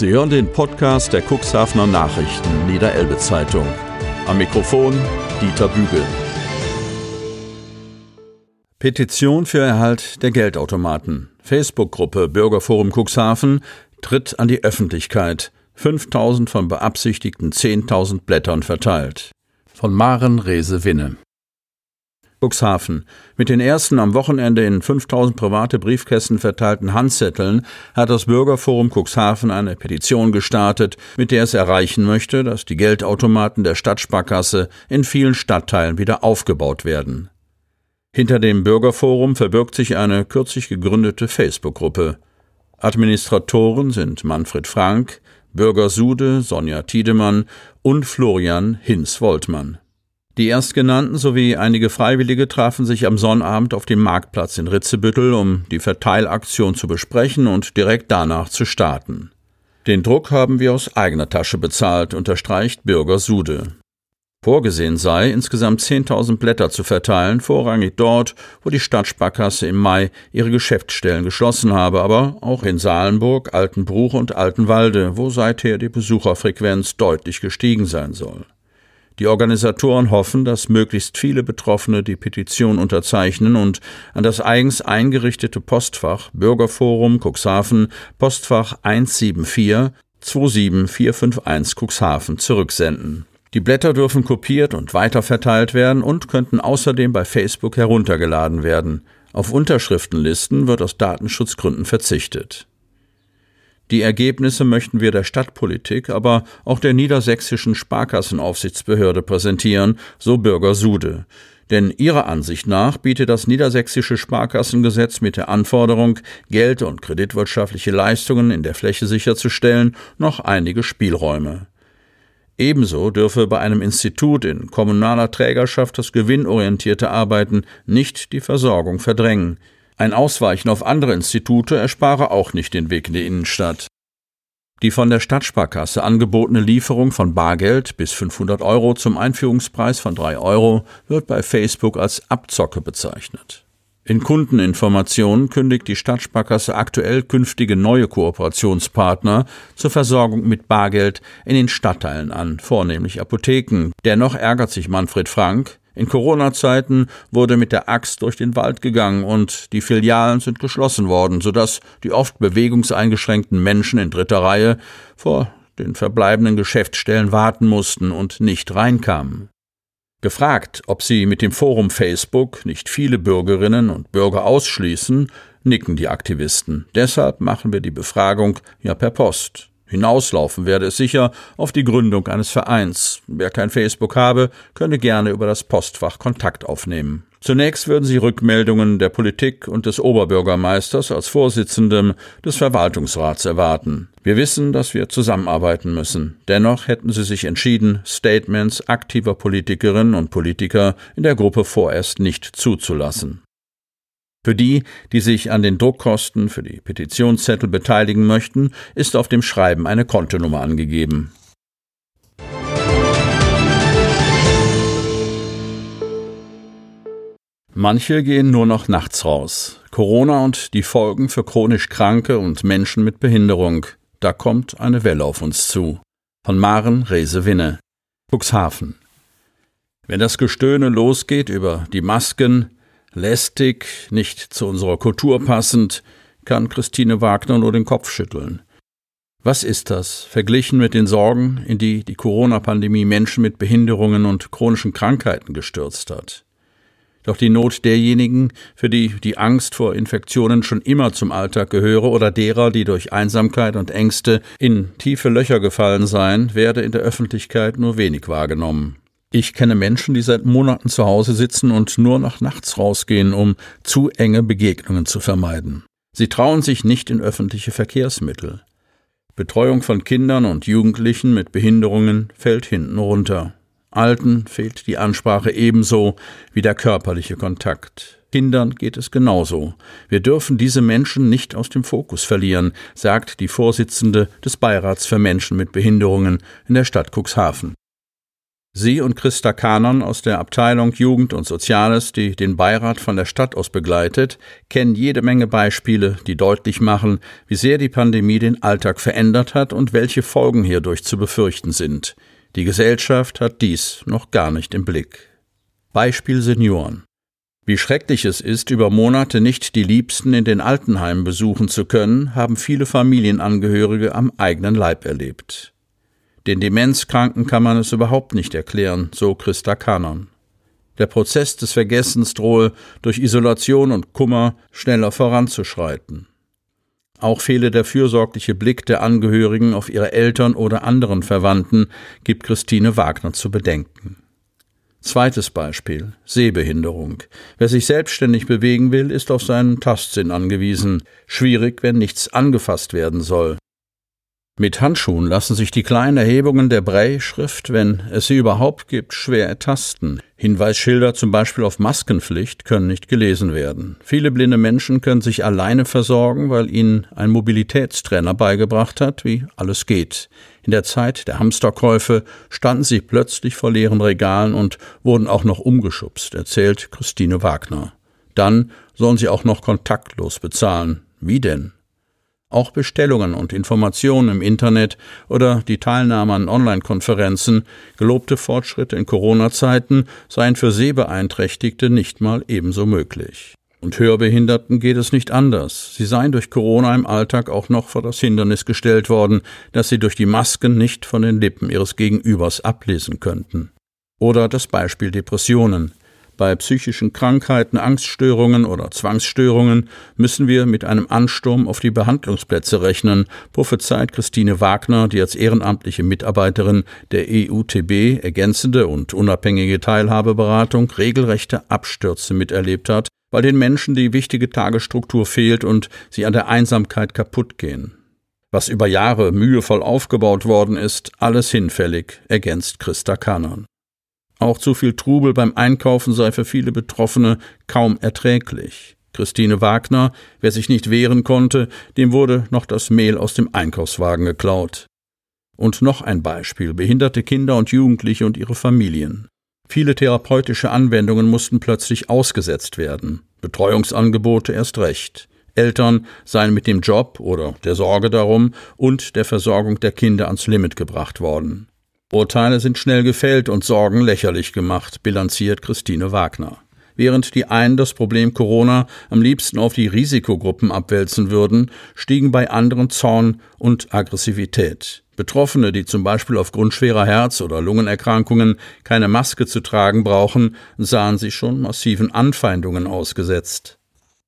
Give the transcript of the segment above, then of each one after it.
Sie hören den Podcast der Cuxhavener Nachrichten Niederelbe Zeitung. Am Mikrofon Dieter Bügel. Petition für Erhalt der Geldautomaten. Facebook-Gruppe Bürgerforum Cuxhaven tritt an die Öffentlichkeit. 5000 von beabsichtigten 10.000 Blättern verteilt. Von Maren Rese Winne. Cuxhaven. Mit den ersten am Wochenende in 5000 private Briefkästen verteilten Handzetteln hat das Bürgerforum Cuxhaven eine Petition gestartet, mit der es erreichen möchte, dass die Geldautomaten der Stadtsparkasse in vielen Stadtteilen wieder aufgebaut werden. Hinter dem Bürgerforum verbirgt sich eine kürzlich gegründete Facebook-Gruppe. Administratoren sind Manfred Frank, Bürger Sude, Sonja Tiedemann und Florian Hinz-Woltmann. Die Erstgenannten sowie einige Freiwillige trafen sich am Sonnabend auf dem Marktplatz in Ritzebüttel, um die Verteilaktion zu besprechen und direkt danach zu starten. Den Druck haben wir aus eigener Tasche bezahlt, unterstreicht Bürger Sude. Vorgesehen sei, insgesamt 10.000 Blätter zu verteilen, vorrangig dort, wo die Stadtsparkasse im Mai ihre Geschäftsstellen geschlossen habe, aber auch in Salenburg, Altenbruch und Altenwalde, wo seither die Besucherfrequenz deutlich gestiegen sein soll. Die Organisatoren hoffen, dass möglichst viele Betroffene die Petition unterzeichnen und an das eigens eingerichtete Postfach Bürgerforum Cuxhaven Postfach 174 27451 Cuxhaven zurücksenden. Die Blätter dürfen kopiert und weiterverteilt werden und könnten außerdem bei Facebook heruntergeladen werden. Auf Unterschriftenlisten wird aus Datenschutzgründen verzichtet. Die Ergebnisse möchten wir der Stadtpolitik, aber auch der niedersächsischen Sparkassenaufsichtsbehörde präsentieren, so Bürger Sude. Denn ihrer Ansicht nach bietet das niedersächsische Sparkassengesetz mit der Anforderung, Geld- und kreditwirtschaftliche Leistungen in der Fläche sicherzustellen, noch einige Spielräume. Ebenso dürfe bei einem Institut in kommunaler Trägerschaft das gewinnorientierte Arbeiten nicht die Versorgung verdrängen. Ein Ausweichen auf andere Institute erspare auch nicht den Weg in die Innenstadt. Die von der Stadtsparkasse angebotene Lieferung von Bargeld bis 500 Euro zum Einführungspreis von 3 Euro wird bei Facebook als Abzocke bezeichnet. In Kundeninformationen kündigt die Stadtsparkasse aktuell künftige neue Kooperationspartner zur Versorgung mit Bargeld in den Stadtteilen an, vornehmlich Apotheken. Dennoch ärgert sich Manfred Frank, in Corona-Zeiten wurde mit der Axt durch den Wald gegangen und die Filialen sind geschlossen worden, sodass die oft bewegungseingeschränkten Menschen in dritter Reihe vor den verbleibenden Geschäftsstellen warten mussten und nicht reinkamen. Gefragt, ob sie mit dem Forum Facebook nicht viele Bürgerinnen und Bürger ausschließen, nicken die Aktivisten. Deshalb machen wir die Befragung ja per Post. Hinauslaufen werde es sicher auf die Gründung eines Vereins. Wer kein Facebook habe, könne gerne über das Postfach Kontakt aufnehmen. Zunächst würden sie Rückmeldungen der Politik und des Oberbürgermeisters als Vorsitzendem des Verwaltungsrats erwarten. Wir wissen, dass wir zusammenarbeiten müssen. Dennoch hätten sie sich entschieden, Statements aktiver Politikerinnen und Politiker in der Gruppe vorerst nicht zuzulassen. Für die, die sich an den Druckkosten für die Petitionszettel beteiligen möchten, ist auf dem Schreiben eine Kontonummer angegeben. Manche gehen nur noch nachts raus. Corona und die Folgen für chronisch Kranke und Menschen mit Behinderung. Da kommt eine Welle auf uns zu. Von Maren Rese-Winne. Cuxhaven. Wenn das Gestöhne losgeht über die Masken, lästig, nicht zu unserer Kultur passend, kann Christine Wagner nur den Kopf schütteln. Was ist das, verglichen mit den Sorgen, in die die Corona-Pandemie Menschen mit Behinderungen und chronischen Krankheiten gestürzt hat? Doch die Not derjenigen, für die die Angst vor Infektionen schon immer zum Alltag gehöre oder derer, die durch Einsamkeit und Ängste in tiefe Löcher gefallen seien, werde in der Öffentlichkeit nur wenig wahrgenommen. Ich kenne Menschen, die seit Monaten zu Hause sitzen und nur noch nachts rausgehen, um zu enge Begegnungen zu vermeiden. Sie trauen sich nicht in öffentliche Verkehrsmittel. Betreuung von Kindern und Jugendlichen mit Behinderungen fällt hinten runter. Alten fehlt die Ansprache ebenso wie der körperliche Kontakt. Kindern geht es genauso. Wir dürfen diese Menschen nicht aus dem Fokus verlieren, sagt die Vorsitzende des Beirats für Menschen mit Behinderungen in der Stadt Cuxhaven. Sie und Christa Kanon aus der Abteilung Jugend und Soziales, die den Beirat von der Stadt aus begleitet, kennen jede Menge Beispiele, die deutlich machen, wie sehr die Pandemie den Alltag verändert hat und welche Folgen hierdurch zu befürchten sind. Die Gesellschaft hat dies noch gar nicht im Blick. Beispiel Senioren. Wie schrecklich es ist, über Monate nicht die Liebsten in den Altenheimen besuchen zu können, haben viele Familienangehörige am eigenen Leib erlebt. Den Demenzkranken kann man es überhaupt nicht erklären, so Christa Kanon. Der Prozess des Vergessens drohe durch Isolation und Kummer schneller voranzuschreiten. Auch fehle der fürsorgliche Blick der Angehörigen auf ihre Eltern oder anderen Verwandten, gibt Christine Wagner zu bedenken. Zweites Beispiel Sehbehinderung. Wer sich selbstständig bewegen will, ist auf seinen Tastsinn angewiesen. Schwierig, wenn nichts angefasst werden soll. Mit Handschuhen lassen sich die kleinen Erhebungen der Braille-Schrift, wenn es sie überhaupt gibt, schwer ertasten. Hinweisschilder zum Beispiel auf Maskenpflicht können nicht gelesen werden. Viele blinde Menschen können sich alleine versorgen, weil ihnen ein Mobilitätstrainer beigebracht hat, wie alles geht. In der Zeit der Hamsterkäufe standen sie plötzlich vor leeren Regalen und wurden auch noch umgeschubst, erzählt Christine Wagner. Dann sollen sie auch noch kontaktlos bezahlen. Wie denn? Auch Bestellungen und Informationen im Internet oder die Teilnahme an Online-Konferenzen, gelobte Fortschritte in Corona-Zeiten, seien für Sehbeeinträchtigte nicht mal ebenso möglich. Und Hörbehinderten geht es nicht anders. Sie seien durch Corona im Alltag auch noch vor das Hindernis gestellt worden, dass sie durch die Masken nicht von den Lippen ihres Gegenübers ablesen könnten. Oder das Beispiel Depressionen. Bei psychischen Krankheiten, Angststörungen oder Zwangsstörungen müssen wir mit einem Ansturm auf die Behandlungsplätze rechnen, prophezeit Christine Wagner, die als ehrenamtliche Mitarbeiterin der EUTB ergänzende und unabhängige Teilhabeberatung regelrechte Abstürze miterlebt hat, weil den Menschen die wichtige Tagesstruktur fehlt und sie an der Einsamkeit kaputt gehen. Was über Jahre mühevoll aufgebaut worden ist, alles hinfällig, ergänzt Christa Kanon. Auch zu viel Trubel beim Einkaufen sei für viele Betroffene kaum erträglich. Christine Wagner, wer sich nicht wehren konnte, dem wurde noch das Mehl aus dem Einkaufswagen geklaut. Und noch ein Beispiel behinderte Kinder und Jugendliche und ihre Familien. Viele therapeutische Anwendungen mussten plötzlich ausgesetzt werden, Betreuungsangebote erst recht. Eltern seien mit dem Job oder der Sorge darum und der Versorgung der Kinder ans Limit gebracht worden. Urteile sind schnell gefällt und Sorgen lächerlich gemacht, bilanziert Christine Wagner. Während die einen das Problem Corona am liebsten auf die Risikogruppen abwälzen würden, stiegen bei anderen Zorn und Aggressivität. Betroffene, die zum Beispiel aufgrund schwerer Herz- oder Lungenerkrankungen keine Maske zu tragen brauchen, sahen sich schon massiven Anfeindungen ausgesetzt.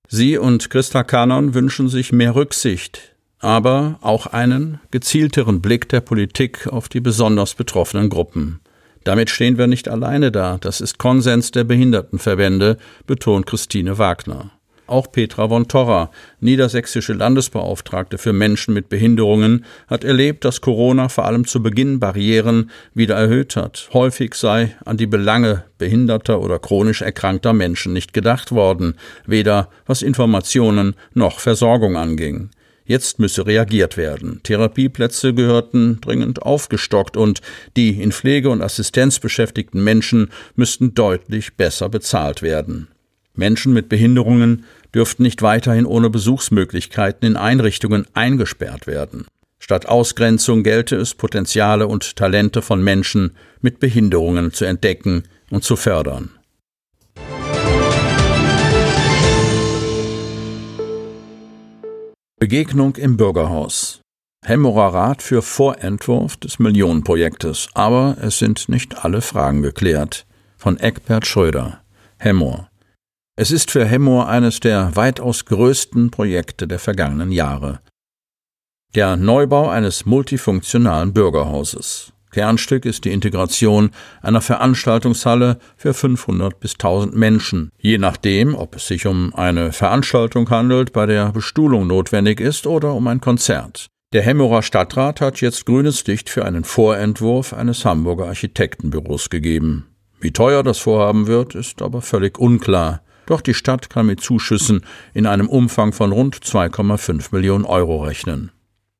Sie und Christa Kanon wünschen sich mehr Rücksicht, aber auch einen gezielteren Blick der Politik auf die besonders betroffenen Gruppen. Damit stehen wir nicht alleine da, das ist Konsens der Behindertenverbände, betont Christine Wagner. Auch Petra von Torra, niedersächsische Landesbeauftragte für Menschen mit Behinderungen, hat erlebt, dass Corona vor allem zu Beginn Barrieren wieder erhöht hat. Häufig sei an die Belange behinderter oder chronisch erkrankter Menschen nicht gedacht worden, weder was Informationen noch Versorgung anging. Jetzt müsse reagiert werden. Therapieplätze gehörten dringend aufgestockt und die in Pflege und Assistenz beschäftigten Menschen müssten deutlich besser bezahlt werden. Menschen mit Behinderungen dürften nicht weiterhin ohne Besuchsmöglichkeiten in Einrichtungen eingesperrt werden. Statt Ausgrenzung gelte es, Potenziale und Talente von Menschen mit Behinderungen zu entdecken und zu fördern. Begegnung im Bürgerhaus. Hemmerer Rat für Vorentwurf des Millionenprojektes, aber es sind nicht alle Fragen geklärt. Von Eckbert Schröder. Hemmor. Es ist für Hemmor eines der weitaus größten Projekte der vergangenen Jahre. Der Neubau eines multifunktionalen Bürgerhauses. Kernstück ist die Integration einer Veranstaltungshalle für 500 bis 1000 Menschen, je nachdem, ob es sich um eine Veranstaltung handelt, bei der Bestuhlung notwendig ist oder um ein Konzert. Der Hemmerer Stadtrat hat jetzt grünes Licht für einen Vorentwurf eines Hamburger Architektenbüros gegeben. Wie teuer das Vorhaben wird, ist aber völlig unklar. Doch die Stadt kann mit Zuschüssen in einem Umfang von rund 2,5 Millionen Euro rechnen.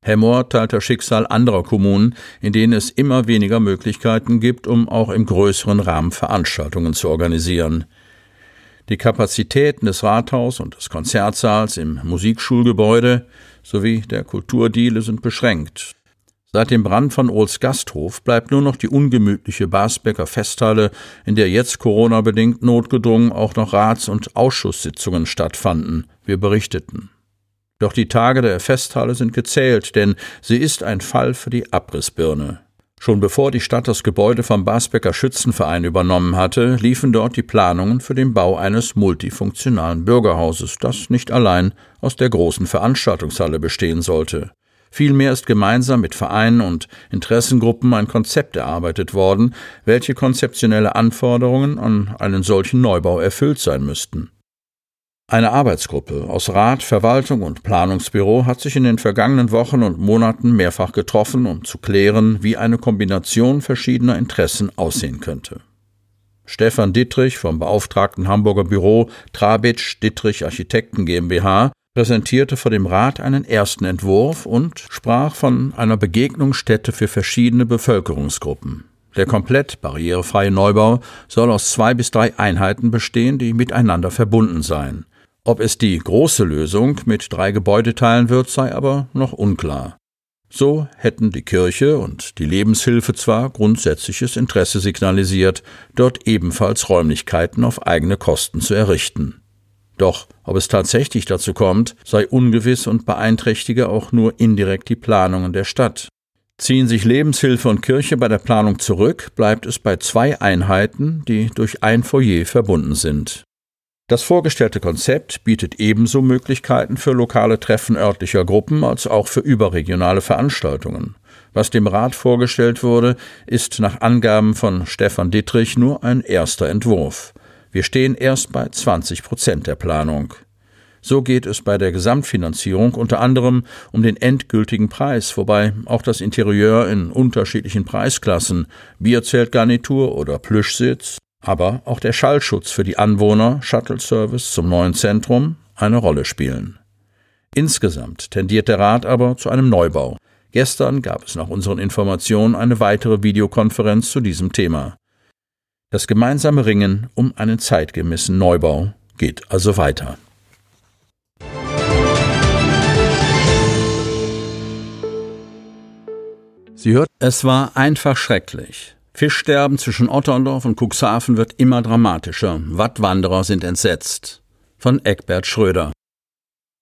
Hemmoor teilt das Schicksal anderer Kommunen, in denen es immer weniger Möglichkeiten gibt, um auch im größeren Rahmen Veranstaltungen zu organisieren. Die Kapazitäten des Rathaus und des Konzertsaals im Musikschulgebäude sowie der Kulturdiele sind beschränkt. Seit dem Brand von Ohls Gasthof bleibt nur noch die ungemütliche Basbecker Festhalle, in der jetzt Corona-bedingt notgedrungen auch noch Rats- und Ausschusssitzungen stattfanden. Wir berichteten. Doch die Tage der Festhalle sind gezählt, denn sie ist ein Fall für die Abrissbirne. Schon bevor die Stadt das Gebäude vom Basbecker Schützenverein übernommen hatte, liefen dort die Planungen für den Bau eines multifunktionalen Bürgerhauses, das nicht allein aus der großen Veranstaltungshalle bestehen sollte. Vielmehr ist gemeinsam mit Vereinen und Interessengruppen ein Konzept erarbeitet worden, welche konzeptionelle Anforderungen an einen solchen Neubau erfüllt sein müssten. Eine Arbeitsgruppe aus Rat, Verwaltung und Planungsbüro hat sich in den vergangenen Wochen und Monaten mehrfach getroffen, um zu klären, wie eine Kombination verschiedener Interessen aussehen könnte. Stefan Dittrich vom beauftragten Hamburger Büro Trabitsch Dittrich Architekten GmbH präsentierte vor dem Rat einen ersten Entwurf und sprach von einer Begegnungsstätte für verschiedene Bevölkerungsgruppen. Der komplett barrierefreie Neubau soll aus zwei bis drei Einheiten bestehen, die miteinander verbunden seien. Ob es die große Lösung mit drei Gebäudeteilen wird, sei aber noch unklar. So hätten die Kirche und die Lebenshilfe zwar grundsätzliches Interesse signalisiert, dort ebenfalls Räumlichkeiten auf eigene Kosten zu errichten. Doch ob es tatsächlich dazu kommt, sei ungewiss und beeinträchtige auch nur indirekt die Planungen der Stadt. Ziehen sich Lebenshilfe und Kirche bei der Planung zurück, bleibt es bei zwei Einheiten, die durch ein Foyer verbunden sind. Das vorgestellte Konzept bietet ebenso Möglichkeiten für lokale Treffen örtlicher Gruppen als auch für überregionale Veranstaltungen. Was dem Rat vorgestellt wurde, ist nach Angaben von Stefan Dittrich nur ein erster Entwurf. Wir stehen erst bei 20 Prozent der Planung. So geht es bei der Gesamtfinanzierung unter anderem um den endgültigen Preis, wobei auch das Interieur in unterschiedlichen Preisklassen, Bierzeltgarnitur oder Plüschsitz, aber auch der Schallschutz für die Anwohner, Shuttle Service zum neuen Zentrum eine Rolle spielen. Insgesamt tendiert der Rat aber zu einem Neubau. Gestern gab es nach unseren Informationen eine weitere Videokonferenz zu diesem Thema. Das gemeinsame Ringen um einen zeitgemäßen Neubau geht also weiter. Sie hört, es war einfach schrecklich. Fischsterben zwischen Otterndorf und Cuxhaven wird immer dramatischer. Wattwanderer sind entsetzt. Von Eckbert Schröder.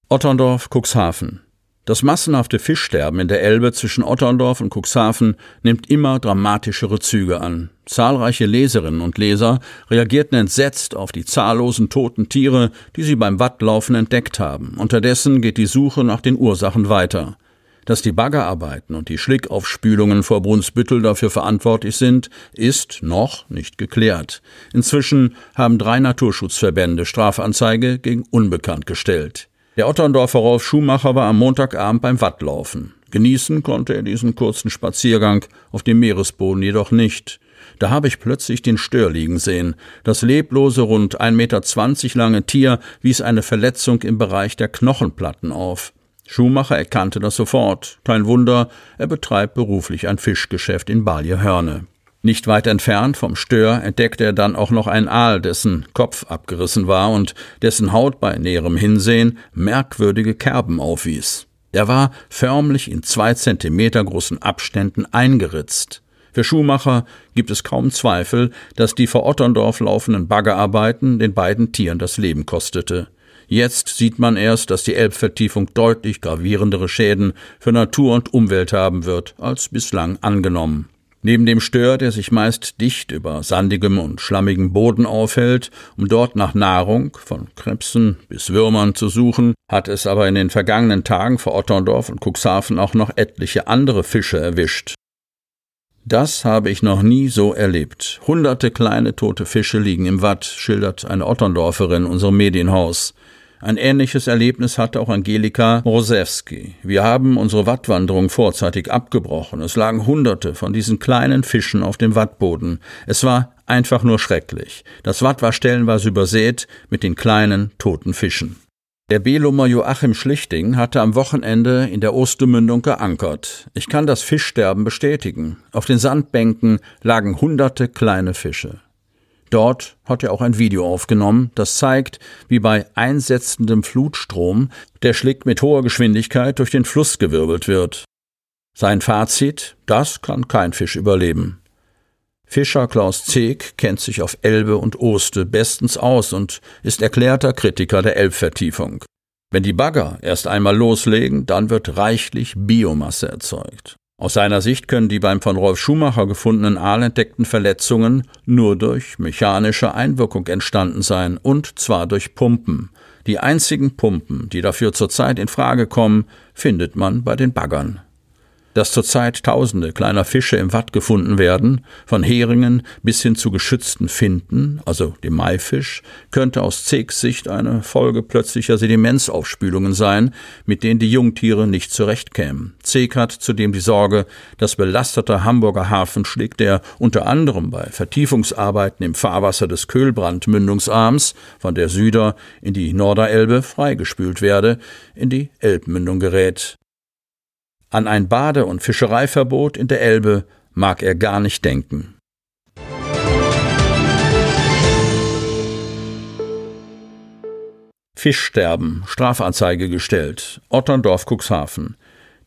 Otterndorf, Cuxhaven. Das massenhafte Fischsterben in der Elbe zwischen Otterndorf und Cuxhaven nimmt immer dramatischere Züge an. Zahlreiche Leserinnen und Leser reagierten entsetzt auf die zahllosen toten Tiere, die sie beim Wattlaufen entdeckt haben. Unterdessen geht die Suche nach den Ursachen weiter. Dass die Baggerarbeiten und die Schlickaufspülungen vor Brunsbüttel dafür verantwortlich sind, ist noch nicht geklärt. Inzwischen haben drei Naturschutzverbände Strafanzeige gegen Unbekannt gestellt. Der Otterndorfer Rolf Schumacher war am Montagabend beim Wattlaufen. Genießen konnte er diesen kurzen Spaziergang auf dem Meeresboden jedoch nicht. Da habe ich plötzlich den Stör liegen sehen. Das leblose, rund 1,20 Meter lange Tier wies eine Verletzung im Bereich der Knochenplatten auf. Schumacher erkannte das sofort. Kein Wunder, er betreibt beruflich ein Fischgeschäft in Balje-Hörne. Nicht weit entfernt vom Stör entdeckte er dann auch noch einen Aal, dessen Kopf abgerissen war und dessen Haut bei näherem Hinsehen merkwürdige Kerben aufwies. Er war förmlich in zwei Zentimeter großen Abständen eingeritzt. Für Schumacher gibt es kaum Zweifel, dass die vor Otterndorf laufenden Baggerarbeiten den beiden Tieren das Leben kostete. Jetzt sieht man erst, dass die Elbvertiefung deutlich gravierendere Schäden für Natur und Umwelt haben wird, als bislang angenommen. Neben dem Stör, der sich meist dicht über sandigem und schlammigem Boden aufhält, um dort nach Nahrung, von Krebsen bis Würmern zu suchen, hat es aber in den vergangenen Tagen vor Otterndorf und Cuxhaven auch noch etliche andere Fische erwischt. Das habe ich noch nie so erlebt. Hunderte kleine tote Fische liegen im Watt, schildert eine Otterndorferin unserem Medienhaus. Ein ähnliches Erlebnis hatte auch Angelika Rosewski. Wir haben unsere Wattwanderung vorzeitig abgebrochen. Es lagen Hunderte von diesen kleinen Fischen auf dem Wattboden. Es war einfach nur schrecklich. Das Watt war stellenweise übersät mit den kleinen toten Fischen. Der Belummer Joachim Schlichting hatte am Wochenende in der Ostemündung geankert. Ich kann das Fischsterben bestätigen. Auf den Sandbänken lagen hunderte kleine Fische. Dort hat er auch ein Video aufgenommen, das zeigt, wie bei einsetzendem Flutstrom der Schlick mit hoher Geschwindigkeit durch den Fluss gewirbelt wird. Sein Fazit, das kann kein Fisch überleben. Fischer Klaus Zeg kennt sich auf Elbe und Oste bestens aus und ist erklärter Kritiker der Elbvertiefung. Wenn die Bagger erst einmal loslegen, dann wird reichlich Biomasse erzeugt. Aus seiner Sicht können die beim von Rolf Schumacher gefundenen Aal entdeckten Verletzungen nur durch mechanische Einwirkung entstanden sein, und zwar durch Pumpen. Die einzigen Pumpen, die dafür zurzeit in Frage kommen, findet man bei den Baggern dass zurzeit tausende kleiner Fische im Watt gefunden werden, von Heringen bis hin zu geschützten Finten, also dem Maifisch, könnte aus Zegs Sicht eine Folge plötzlicher Sedimentsaufspülungen sein, mit denen die Jungtiere nicht zurechtkämen. Zeg hat zudem die Sorge, dass belasteter Hamburger Hafen schlägt, der unter anderem bei Vertiefungsarbeiten im Fahrwasser des Köhlbrand-Mündungsarms von der Süder in die Norderelbe freigespült werde, in die Elbmündung gerät. An ein Bade- und Fischereiverbot in der Elbe mag er gar nicht denken. Fischsterben, Strafanzeige gestellt, Otterndorf Cuxhaven.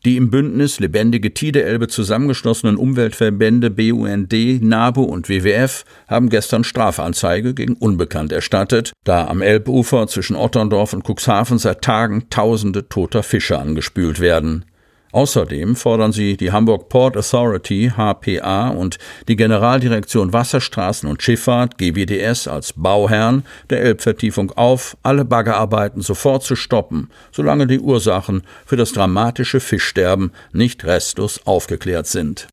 Die im Bündnis Lebendige Tideelbe zusammengeschlossenen Umweltverbände BUND, NABU und WWF haben gestern Strafanzeige gegen Unbekannt erstattet, da am Elbufer zwischen Otterndorf und Cuxhaven seit Tagen tausende toter Fische angespült werden. Außerdem fordern sie die Hamburg Port Authority HPA und die Generaldirektion Wasserstraßen und Schifffahrt GWDS als Bauherrn der Elbvertiefung auf, alle Baggerarbeiten sofort zu stoppen, solange die Ursachen für das dramatische Fischsterben nicht restlos aufgeklärt sind.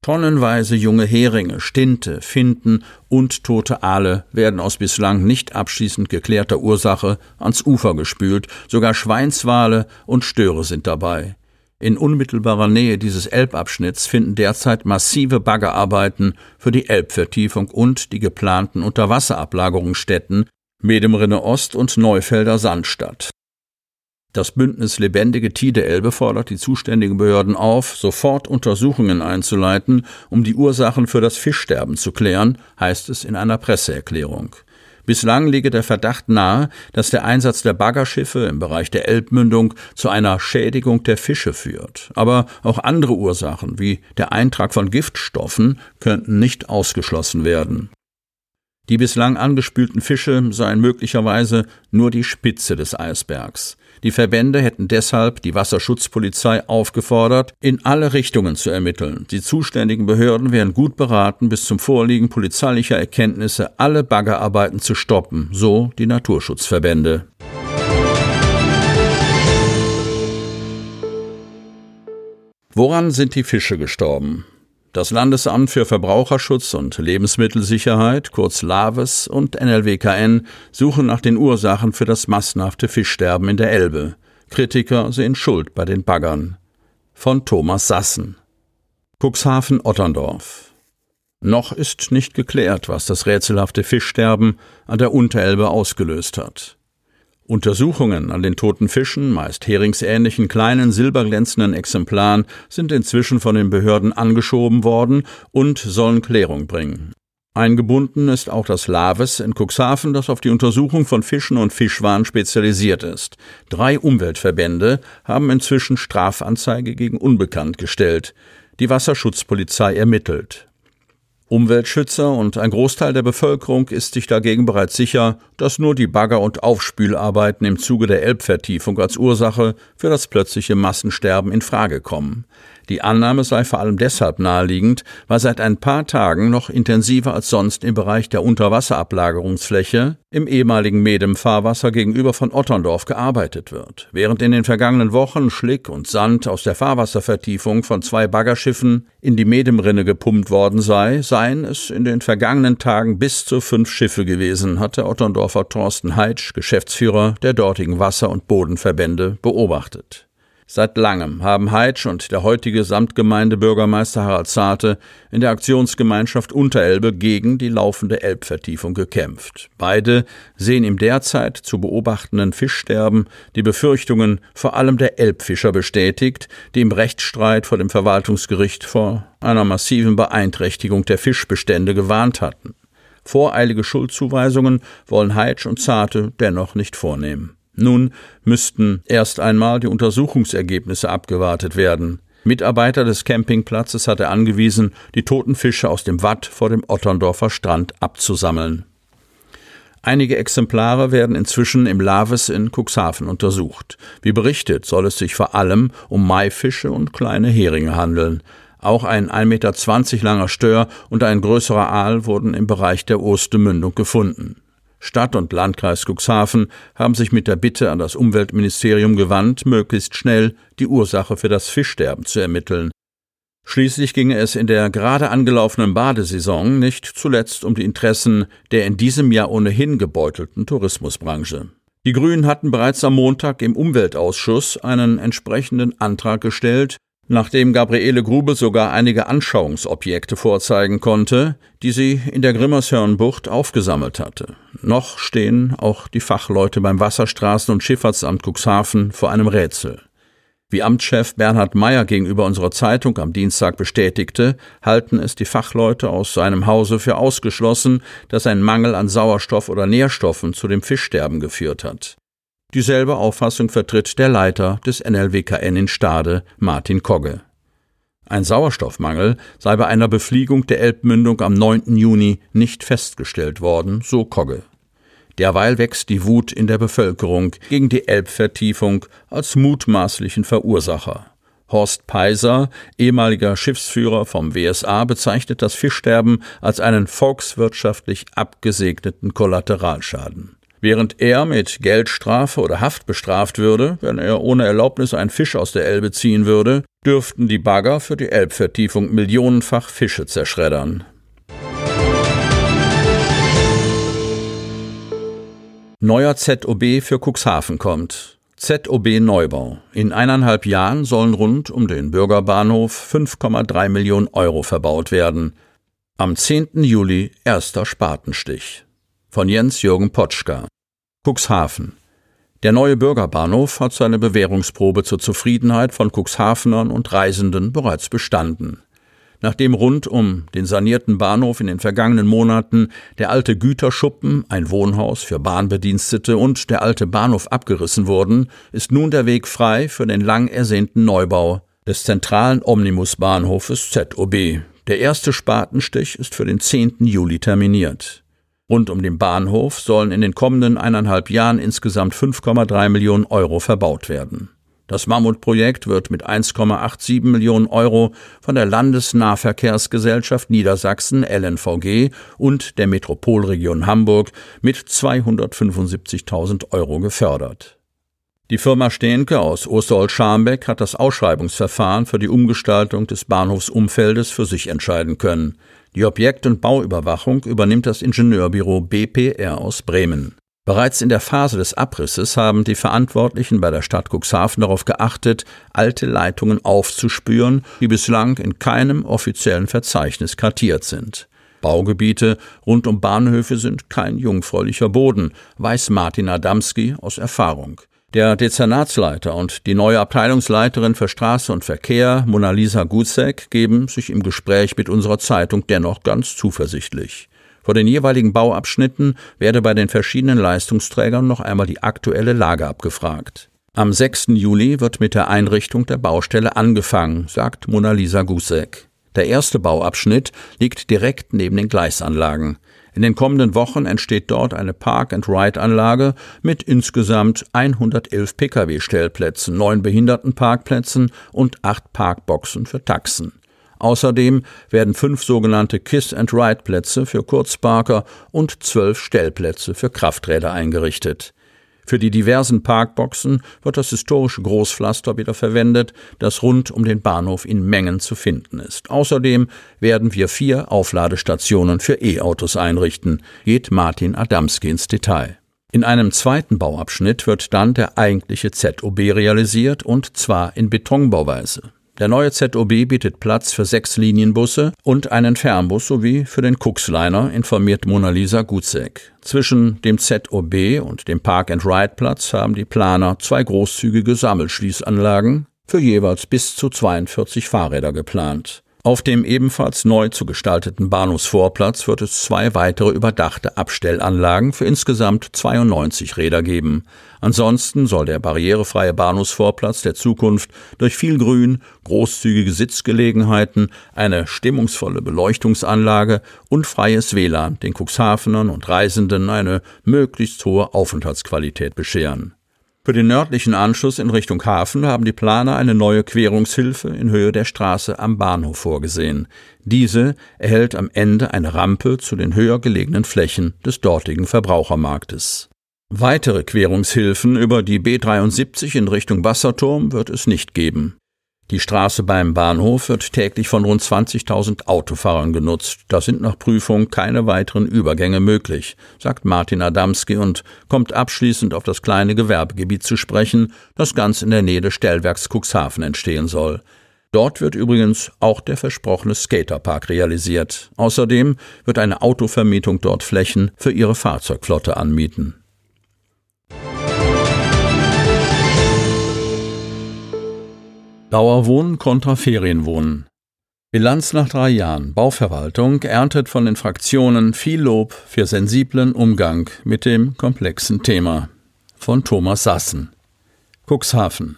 Tonnenweise junge Heringe, Stinte, Finten und tote Aale werden aus bislang nicht abschließend geklärter Ursache ans Ufer gespült, sogar Schweinswale und Störe sind dabei. In unmittelbarer Nähe dieses Elbabschnitts finden derzeit massive Baggerarbeiten für die Elbvertiefung und die geplanten Unterwasserablagerungsstätten Medemrinne Ost und Neufelder Sand statt. Das Bündnis Lebendige Tide-Elbe fordert die zuständigen Behörden auf, sofort Untersuchungen einzuleiten, um die Ursachen für das Fischsterben zu klären, heißt es in einer Presseerklärung. Bislang liege der Verdacht nahe, dass der Einsatz der Baggerschiffe im Bereich der Elbmündung zu einer Schädigung der Fische führt. Aber auch andere Ursachen wie der Eintrag von Giftstoffen könnten nicht ausgeschlossen werden. Die bislang angespülten Fische seien möglicherweise nur die Spitze des Eisbergs. Die Verbände hätten deshalb die Wasserschutzpolizei aufgefordert, in alle Richtungen zu ermitteln. Die zuständigen Behörden wären gut beraten, bis zum Vorliegen polizeilicher Erkenntnisse alle Baggerarbeiten zu stoppen, so die Naturschutzverbände. Woran sind die Fische gestorben? Das Landesamt für Verbraucherschutz und Lebensmittelsicherheit, kurz LAVES, und NLWKN suchen nach den Ursachen für das massenhafte Fischsterben in der Elbe. Kritiker sehen Schuld bei den Baggern. Von Thomas Sassen. Cuxhaven Otterndorf. Noch ist nicht geklärt, was das rätselhafte Fischsterben an der Unterelbe ausgelöst hat. Untersuchungen an den toten Fischen, meist heringsähnlichen kleinen silberglänzenden Exemplaren, sind inzwischen von den Behörden angeschoben worden und sollen Klärung bringen. Eingebunden ist auch das Laves in Cuxhaven, das auf die Untersuchung von Fischen und Fischwaren spezialisiert ist. Drei Umweltverbände haben inzwischen Strafanzeige gegen Unbekannt gestellt. Die Wasserschutzpolizei ermittelt. Umweltschützer und ein Großteil der Bevölkerung ist sich dagegen bereits sicher, dass nur die Bagger- und Aufspülarbeiten im Zuge der Elbvertiefung als Ursache für das plötzliche Massensterben in Frage kommen. Die Annahme sei vor allem deshalb naheliegend, weil seit ein paar Tagen noch intensiver als sonst im Bereich der Unterwasserablagerungsfläche im ehemaligen Medem-Fahrwasser gegenüber von Otterndorf gearbeitet wird. Während in den vergangenen Wochen Schlick und Sand aus der Fahrwasservertiefung von zwei Baggerschiffen in die Medemrinne gepumpt worden sei, seien es in den vergangenen Tagen bis zu fünf Schiffe gewesen, hat der Otterndorfer Thorsten Heitsch, Geschäftsführer der dortigen Wasser- und Bodenverbände, beobachtet. Seit langem haben Heitsch und der heutige Samtgemeindebürgermeister Harald Zarte in der Aktionsgemeinschaft Unterelbe gegen die laufende Elbvertiefung gekämpft. Beide sehen im derzeit zu beobachtenden Fischsterben die Befürchtungen vor allem der Elbfischer bestätigt, die im Rechtsstreit vor dem Verwaltungsgericht vor einer massiven Beeinträchtigung der Fischbestände gewarnt hatten. Voreilige Schuldzuweisungen wollen Heitsch und Zarte dennoch nicht vornehmen. Nun müssten erst einmal die Untersuchungsergebnisse abgewartet werden. Mitarbeiter des Campingplatzes hatte angewiesen, die toten Fische aus dem Watt vor dem Otterndorfer Strand abzusammeln. Einige Exemplare werden inzwischen im Laves in Cuxhaven untersucht. Wie berichtet, soll es sich vor allem um Maifische und kleine Heringe handeln. Auch ein 1,20 Meter langer Stör und ein größerer Aal wurden im Bereich der Ostermündung gefunden. Stadt und Landkreis Cuxhaven haben sich mit der Bitte an das Umweltministerium gewandt, möglichst schnell die Ursache für das Fischsterben zu ermitteln. Schließlich ginge es in der gerade angelaufenen Badesaison nicht zuletzt um die Interessen der in diesem Jahr ohnehin gebeutelten Tourismusbranche. Die Grünen hatten bereits am Montag im Umweltausschuss einen entsprechenden Antrag gestellt, Nachdem Gabriele Grube sogar einige Anschauungsobjekte vorzeigen konnte, die sie in der Grimmershörnbucht aufgesammelt hatte. Noch stehen auch die Fachleute beim Wasserstraßen- und Schifffahrtsamt Cuxhaven vor einem Rätsel. Wie Amtschef Bernhard Meyer gegenüber unserer Zeitung am Dienstag bestätigte, halten es die Fachleute aus seinem Hause für ausgeschlossen, dass ein Mangel an Sauerstoff oder Nährstoffen zu dem Fischsterben geführt hat. Dieselbe Auffassung vertritt der Leiter des NLWKN in Stade, Martin Kogge. Ein Sauerstoffmangel sei bei einer Befliegung der Elbmündung am 9. Juni nicht festgestellt worden, so Kogge. Derweil wächst die Wut in der Bevölkerung gegen die Elbvertiefung als mutmaßlichen Verursacher. Horst Peiser, ehemaliger Schiffsführer vom WSA, bezeichnet das Fischsterben als einen volkswirtschaftlich abgesegneten Kollateralschaden. Während er mit Geldstrafe oder Haft bestraft würde, wenn er ohne Erlaubnis einen Fisch aus der Elbe ziehen würde, dürften die Bagger für die Elbvertiefung millionenfach Fische zerschreddern. Neuer ZOB für Cuxhaven kommt. ZOB Neubau. In eineinhalb Jahren sollen rund um den Bürgerbahnhof 5,3 Millionen Euro verbaut werden. Am 10. Juli erster Spatenstich von Jens-Jürgen Potschka. Cuxhaven. Der neue Bürgerbahnhof hat seine Bewährungsprobe zur Zufriedenheit von Cuxhavenern und Reisenden bereits bestanden. Nachdem rund um den sanierten Bahnhof in den vergangenen Monaten der alte Güterschuppen, ein Wohnhaus für Bahnbedienstete und der alte Bahnhof abgerissen wurden, ist nun der Weg frei für den lang ersehnten Neubau des zentralen Omnibusbahnhofes ZOB. Der erste Spatenstich ist für den 10. Juli terminiert. Rund um den Bahnhof sollen in den kommenden eineinhalb Jahren insgesamt 5,3 Millionen Euro verbaut werden. Das Mammutprojekt wird mit 1,87 Millionen Euro von der Landesnahverkehrsgesellschaft Niedersachsen LNVG und der Metropolregion Hamburg mit 275.000 Euro gefördert. Die Firma Stehnke aus Osterholz-Scharmbeck hat das Ausschreibungsverfahren für die Umgestaltung des Bahnhofsumfeldes für sich entscheiden können. Die Objekt- und Bauüberwachung übernimmt das Ingenieurbüro BPR aus Bremen. Bereits in der Phase des Abrisses haben die Verantwortlichen bei der Stadt Cuxhaven darauf geachtet, alte Leitungen aufzuspüren, die bislang in keinem offiziellen Verzeichnis kartiert sind. Baugebiete rund um Bahnhöfe sind kein jungfräulicher Boden, weiß Martin Adamski aus Erfahrung. Der Dezernatsleiter und die neue Abteilungsleiterin für Straße und Verkehr, Mona-Lisa Gutzek, geben sich im Gespräch mit unserer Zeitung dennoch ganz zuversichtlich. Vor den jeweiligen Bauabschnitten werde bei den verschiedenen Leistungsträgern noch einmal die aktuelle Lage abgefragt. Am 6. Juli wird mit der Einrichtung der Baustelle angefangen, sagt Mona-Lisa Gusek. Der erste Bauabschnitt liegt direkt neben den Gleisanlagen. In den kommenden Wochen entsteht dort eine Park-and-Ride-Anlage mit insgesamt 111 Pkw-Stellplätzen, neun Behindertenparkplätzen und acht Parkboxen für Taxen. Außerdem werden fünf sogenannte Kiss-and-Ride-Plätze für Kurzparker und zwölf Stellplätze für Krafträder eingerichtet. Für die diversen Parkboxen wird das historische Großpflaster wieder verwendet, das rund um den Bahnhof in Mengen zu finden ist. Außerdem werden wir vier Aufladestationen für E-Autos einrichten, geht Martin Adamski ins Detail. In einem zweiten Bauabschnitt wird dann der eigentliche ZOB realisiert und zwar in Betonbauweise. Der neue ZOB bietet Platz für sechs Linienbusse und einen Fernbus sowie für den Cuxliner, informiert Mona-Lisa Gutzek. Zwischen dem ZOB und dem Park-and-Ride-Platz haben die Planer zwei großzügige Sammelschließanlagen für jeweils bis zu 42 Fahrräder geplant. Auf dem ebenfalls neu zu gestalteten Bahnhofsvorplatz wird es zwei weitere überdachte Abstellanlagen für insgesamt 92 Räder geben. Ansonsten soll der barrierefreie Bahnhofsvorplatz der Zukunft durch viel Grün, großzügige Sitzgelegenheiten, eine stimmungsvolle Beleuchtungsanlage und freies WLAN den Cuxhavenern und Reisenden eine möglichst hohe Aufenthaltsqualität bescheren. Für den nördlichen Anschluss in Richtung Hafen haben die Planer eine neue Querungshilfe in Höhe der Straße am Bahnhof vorgesehen. Diese erhält am Ende eine Rampe zu den höher gelegenen Flächen des dortigen Verbrauchermarktes. Weitere Querungshilfen über die B73 in Richtung Wasserturm wird es nicht geben. Die Straße beim Bahnhof wird täglich von rund 20.000 Autofahrern genutzt. Da sind nach Prüfung keine weiteren Übergänge möglich, sagt Martin Adamski und kommt abschließend auf das kleine Gewerbegebiet zu sprechen, das ganz in der Nähe des Stellwerks Cuxhaven entstehen soll. Dort wird übrigens auch der versprochene Skaterpark realisiert. Außerdem wird eine Autovermietung dort Flächen für ihre Fahrzeugflotte anmieten. Dauerwohnen kontra Ferienwohnen. Bilanz nach drei Jahren. Bauverwaltung erntet von den Fraktionen viel Lob für sensiblen Umgang mit dem komplexen Thema. Von Thomas Sassen. Cuxhaven.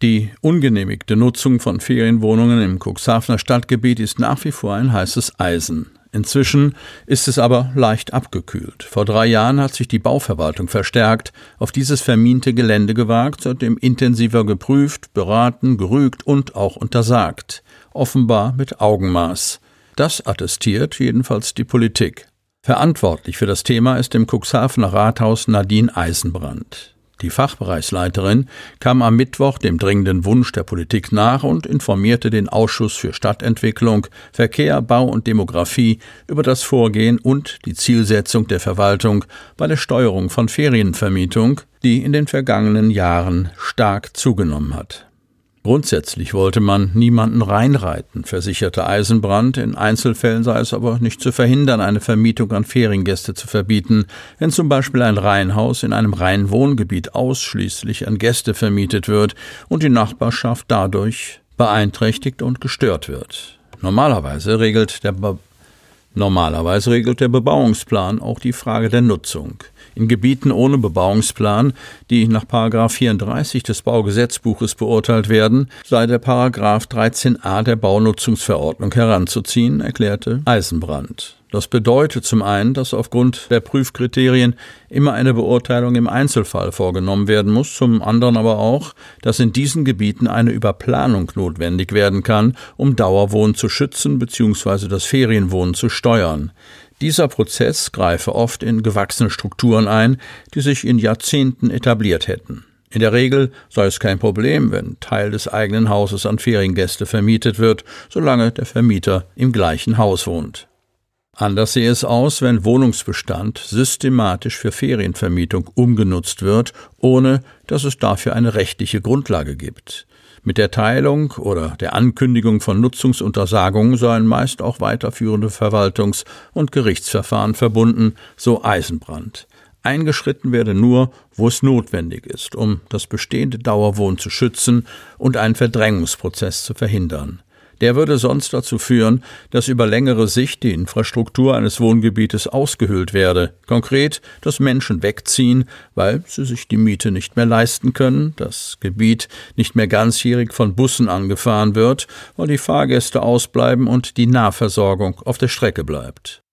Die ungenehmigte Nutzung von Ferienwohnungen im Cuxhavener Stadtgebiet ist nach wie vor ein heißes Eisen. Inzwischen ist es aber leicht abgekühlt. Vor drei Jahren hat sich die Bauverwaltung verstärkt auf dieses vermiente Gelände gewagt, seitdem intensiver geprüft, beraten, gerügt und auch untersagt. Offenbar mit Augenmaß. Das attestiert jedenfalls die Politik. Verantwortlich für das Thema ist im Cuxhavener Rathaus Nadine Eisenbrand. Die Fachbereichsleiterin kam am Mittwoch dem dringenden Wunsch der Politik nach und informierte den Ausschuss für Stadtentwicklung, Verkehr, Bau und Demografie über das Vorgehen und die Zielsetzung der Verwaltung bei der Steuerung von Ferienvermietung, die in den vergangenen Jahren stark zugenommen hat. Grundsätzlich wollte man niemanden reinreiten, versicherte Eisenbrand, in Einzelfällen sei es aber nicht zu verhindern, eine Vermietung an Feriengäste zu verbieten, wenn zum Beispiel ein Reihenhaus in einem reinen Wohngebiet ausschließlich an Gäste vermietet wird und die Nachbarschaft dadurch beeinträchtigt und gestört wird. Normalerweise regelt der Normalerweise regelt der Bebauungsplan auch die Frage der Nutzung. In Gebieten ohne Bebauungsplan, die nach 34 des Baugesetzbuches beurteilt werden, sei der 13a der Baunutzungsverordnung heranzuziehen, erklärte Eisenbrand. Das bedeutet zum einen, dass aufgrund der Prüfkriterien immer eine Beurteilung im Einzelfall vorgenommen werden muss, zum anderen aber auch, dass in diesen Gebieten eine Überplanung notwendig werden kann, um Dauerwohnen zu schützen bzw. das Ferienwohnen zu steuern. Dieser Prozess greife oft in gewachsene Strukturen ein, die sich in Jahrzehnten etabliert hätten. In der Regel sei es kein Problem, wenn Teil des eigenen Hauses an Feriengäste vermietet wird, solange der Vermieter im gleichen Haus wohnt. Anders sehe es aus, wenn Wohnungsbestand systematisch für Ferienvermietung umgenutzt wird, ohne dass es dafür eine rechtliche Grundlage gibt. Mit der Teilung oder der Ankündigung von Nutzungsuntersagungen seien meist auch weiterführende Verwaltungs- und Gerichtsverfahren verbunden, so Eisenbrand. Eingeschritten werde nur, wo es notwendig ist, um das bestehende Dauerwohn zu schützen und einen Verdrängungsprozess zu verhindern. Der würde sonst dazu führen, dass über längere Sicht die Infrastruktur eines Wohngebietes ausgehöhlt werde. Konkret, dass Menschen wegziehen, weil sie sich die Miete nicht mehr leisten können, das Gebiet nicht mehr ganzjährig von Bussen angefahren wird, weil die Fahrgäste ausbleiben und die Nahversorgung auf der Strecke bleibt.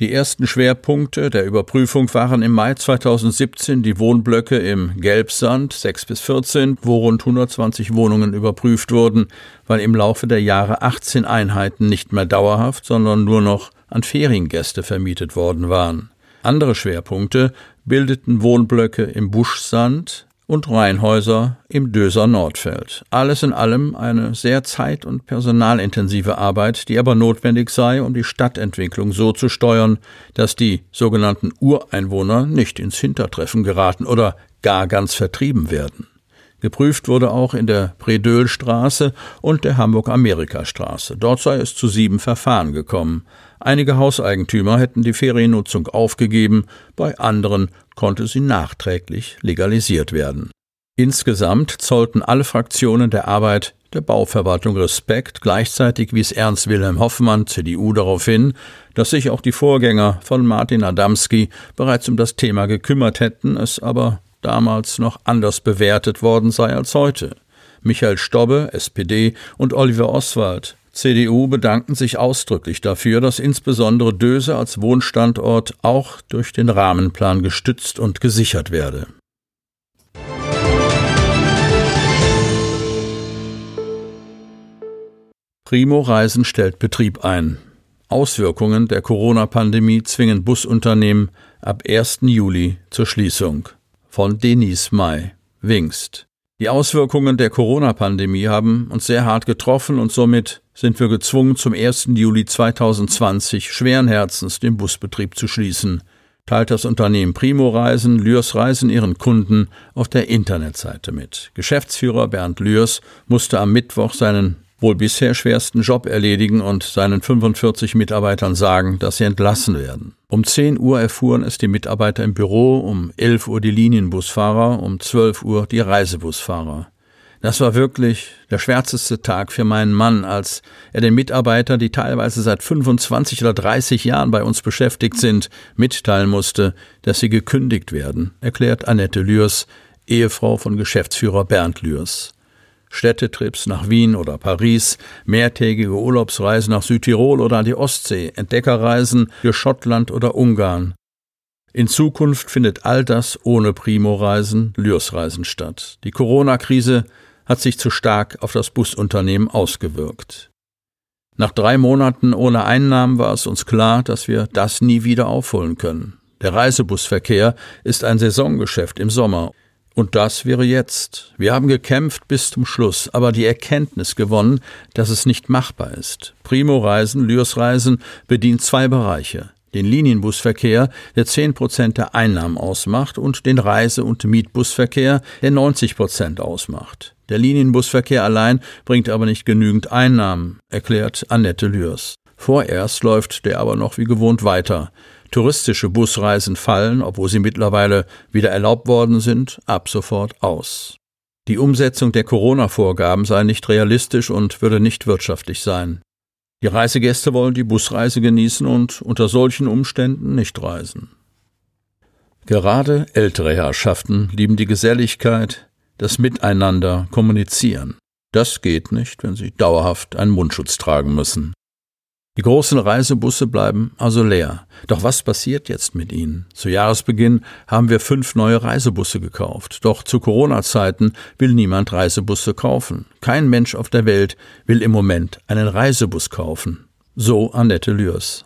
Die ersten Schwerpunkte der Überprüfung waren im Mai 2017 die Wohnblöcke im Gelbsand 6 bis 14, wo rund 120 Wohnungen überprüft wurden, weil im Laufe der Jahre 18 Einheiten nicht mehr dauerhaft, sondern nur noch an Feriengäste vermietet worden waren. Andere Schwerpunkte bildeten Wohnblöcke im Buschsand und Rheinhäuser im Döser Nordfeld. Alles in allem eine sehr zeit- und personalintensive Arbeit, die aber notwendig sei, um die Stadtentwicklung so zu steuern, dass die sogenannten Ureinwohner nicht ins Hintertreffen geraten oder gar ganz vertrieben werden. Geprüft wurde auch in der Predölstraße und der Hamburg-Amerika-Straße. Dort sei es zu sieben Verfahren gekommen. Einige Hauseigentümer hätten die Feriennutzung aufgegeben, bei anderen konnte sie nachträglich legalisiert werden. Insgesamt zollten alle Fraktionen der Arbeit der Bauverwaltung Respekt, gleichzeitig wies Ernst Wilhelm Hoffmann, CDU, darauf hin, dass sich auch die Vorgänger von Martin Adamski bereits um das Thema gekümmert hätten, es aber damals noch anders bewertet worden sei als heute. Michael Stobbe, SPD, und Oliver Oswald, CDU, bedanken sich ausdrücklich dafür, dass insbesondere Döse als Wohnstandort auch durch den Rahmenplan gestützt und gesichert werde. Primo Reisen stellt Betrieb ein. Auswirkungen der Corona-Pandemie zwingen Busunternehmen ab 1. Juli zur Schließung von Denis May, Wingst. Die Auswirkungen der Corona-Pandemie haben uns sehr hart getroffen und somit sind wir gezwungen, zum 1. Juli 2020 schweren Herzens den Busbetrieb zu schließen, teilt das Unternehmen Primo Reisen, Lürs Reisen ihren Kunden auf der Internetseite mit. Geschäftsführer Bernd Lürs musste am Mittwoch seinen wohl bisher schwersten Job erledigen und seinen 45 Mitarbeitern sagen, dass sie entlassen werden. Um 10 Uhr erfuhren es die Mitarbeiter im Büro, um 11 Uhr die Linienbusfahrer, um 12 Uhr die Reisebusfahrer. Das war wirklich der schwärzeste Tag für meinen Mann, als er den Mitarbeitern, die teilweise seit 25 oder 30 Jahren bei uns beschäftigt sind, mitteilen musste, dass sie gekündigt werden, erklärt Annette Lürs, Ehefrau von Geschäftsführer Bernd Lürs. Städtetrips nach Wien oder Paris, mehrtägige Urlaubsreisen nach Südtirol oder an die Ostsee, Entdeckerreisen für Schottland oder Ungarn. In Zukunft findet all das ohne Primo-Reisen, Lürs-Reisen statt. Die Corona-Krise hat sich zu stark auf das Busunternehmen ausgewirkt. Nach drei Monaten ohne Einnahmen war es uns klar, dass wir das nie wieder aufholen können. Der Reisebusverkehr ist ein Saisongeschäft im Sommer und das wäre jetzt. Wir haben gekämpft bis zum Schluss, aber die Erkenntnis gewonnen, dass es nicht machbar ist. Primo Reisen, Lürs Reisen bedient zwei Bereiche. Den Linienbusverkehr, der 10 Prozent der Einnahmen ausmacht, und den Reise- und Mietbusverkehr, der 90 Prozent ausmacht. Der Linienbusverkehr allein bringt aber nicht genügend Einnahmen, erklärt Annette Lürs. Vorerst läuft der aber noch wie gewohnt weiter. Touristische Busreisen fallen, obwohl sie mittlerweile wieder erlaubt worden sind, ab sofort aus. Die Umsetzung der Corona-Vorgaben sei nicht realistisch und würde nicht wirtschaftlich sein. Die Reisegäste wollen die Busreise genießen und unter solchen Umständen nicht reisen. Gerade ältere Herrschaften lieben die Geselligkeit, das Miteinander, Kommunizieren. Das geht nicht, wenn sie dauerhaft einen Mundschutz tragen müssen. Die großen Reisebusse bleiben also leer. Doch was passiert jetzt mit ihnen? Zu Jahresbeginn haben wir fünf neue Reisebusse gekauft. Doch zu Corona-Zeiten will niemand Reisebusse kaufen. Kein Mensch auf der Welt will im Moment einen Reisebus kaufen. So Annette Lürs.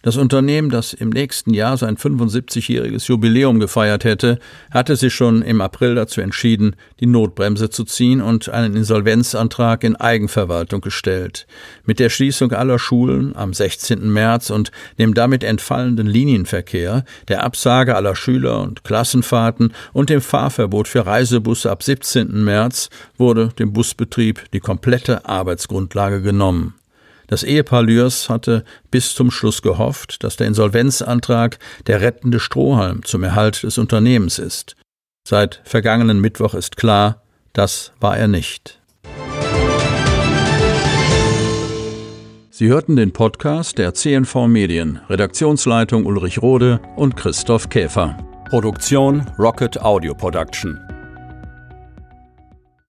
Das Unternehmen, das im nächsten Jahr sein 75-jähriges Jubiläum gefeiert hätte, hatte sich schon im April dazu entschieden, die Notbremse zu ziehen und einen Insolvenzantrag in Eigenverwaltung gestellt. Mit der Schließung aller Schulen am 16. März und dem damit entfallenden Linienverkehr, der Absage aller Schüler- und Klassenfahrten und dem Fahrverbot für Reisebusse ab 17. März wurde dem Busbetrieb die komplette Arbeitsgrundlage genommen. Das Ehepaar Lürs hatte bis zum Schluss gehofft, dass der Insolvenzantrag der rettende Strohhalm zum Erhalt des Unternehmens ist. Seit vergangenen Mittwoch ist klar, das war er nicht. Sie hörten den Podcast der CNV Medien, Redaktionsleitung Ulrich Rode und Christoph Käfer. Produktion Rocket Audio Production.